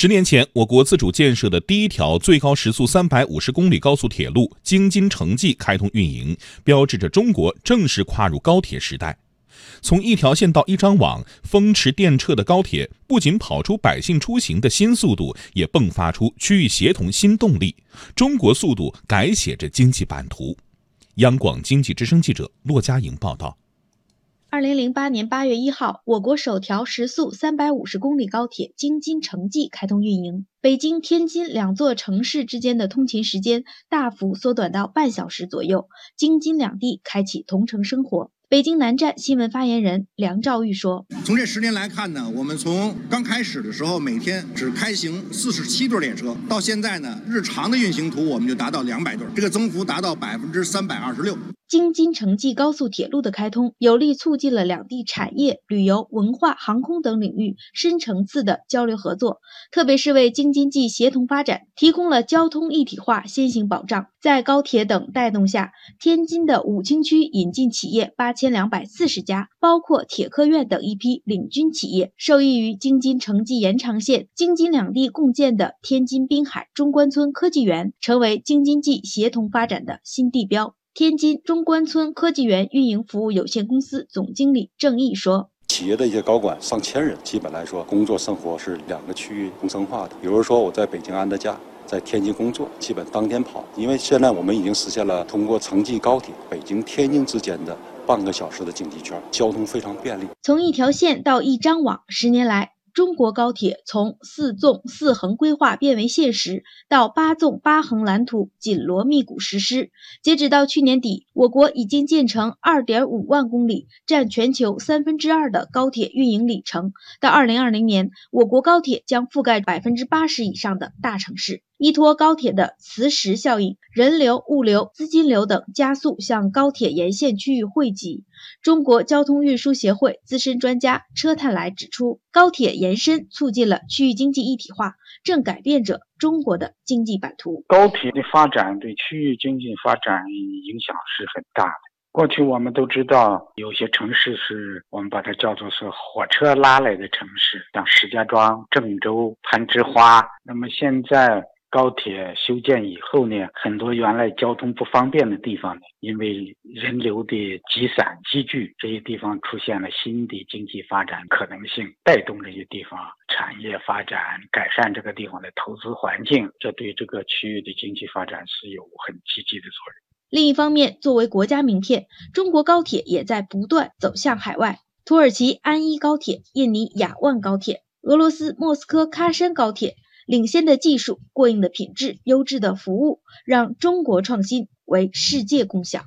十年前，我国自主建设的第一条最高时速三百五十公里高速铁路京津城际开通运营，标志着中国正式跨入高铁时代。从一条线到一张网，风驰电掣的高铁不仅跑出百姓出行的新速度，也迸发出区域协同新动力。中国速度改写着经济版图。央广经济之声记者骆佳莹报道。二零零八年八月一号，我国首条时速三百五十公里高铁京津城际开通运营，北京、天津两座城市之间的通勤时间大幅缩短到半小时左右，京津两地开启同城生活。北京南站新闻发言人梁兆玉说：“从这十年来看呢，我们从刚开始的时候每天只开行四十七对列车，到现在呢，日常的运行图我们就达到两百对，这个增幅达到百分之三百二十六。”京津城际高速铁路的开通，有力促进了两地产业、旅游、文化、航空等领域深层次的交流合作，特别是为京津冀协同发展提供了交通一体化先行保障。在高铁等带动下，天津的武清区引进企业八千两百四十家，包括铁科院等一批领军企业，受益于京津城际延长线，京津两地共建的天津滨海中关村科技园，成为京津冀协同发展的新地标。天津中关村科技园运营服务有限公司总经理郑毅说：“企业的一些高管上千人，基本来说工作生活是两个区域同城化的。比如说我在北京安的家，在天津工作，基本当天跑。因为现在我们已经实现了通过城际高铁北京天津之间的半个小时的经济圈，交通非常便利。从一条线到一张网，十年来。”中国高铁从四纵四横规划变为现实，到八纵八横蓝图紧锣密鼓实施。截止到去年底，我国已经建成二点五万公里，占全球三分之二的高铁运营里程。到二零二零年，我国高铁将覆盖百分之八十以上的大城市。依托高铁的磁石效应，人流、物流、资金流等加速向高铁沿线区域汇集。中国交通运输协会资深专家车探来指出，高铁延伸促进了区域经济一体化，正改变着中国的经济版图。高铁的发展对区域经济发展影响是很大的。过去我们都知道，有些城市是我们把它叫做是火车拉来的城市，像石家庄、郑州、攀枝花。那么现在。高铁修建以后呢，很多原来交通不方便的地方呢，因为人流的集散集聚，这些地方出现了新的经济发展可能性，带动这些地方产业发展，改善这个地方的投资环境，这对这个区域的经济发展是有很积极的作用。另一方面，作为国家名片，中国高铁也在不断走向海外。土耳其安伊高铁、印尼雅万高铁、俄罗斯莫斯科喀山高铁。领先的技术、过硬的品质、优质的服务，让中国创新为世界共享。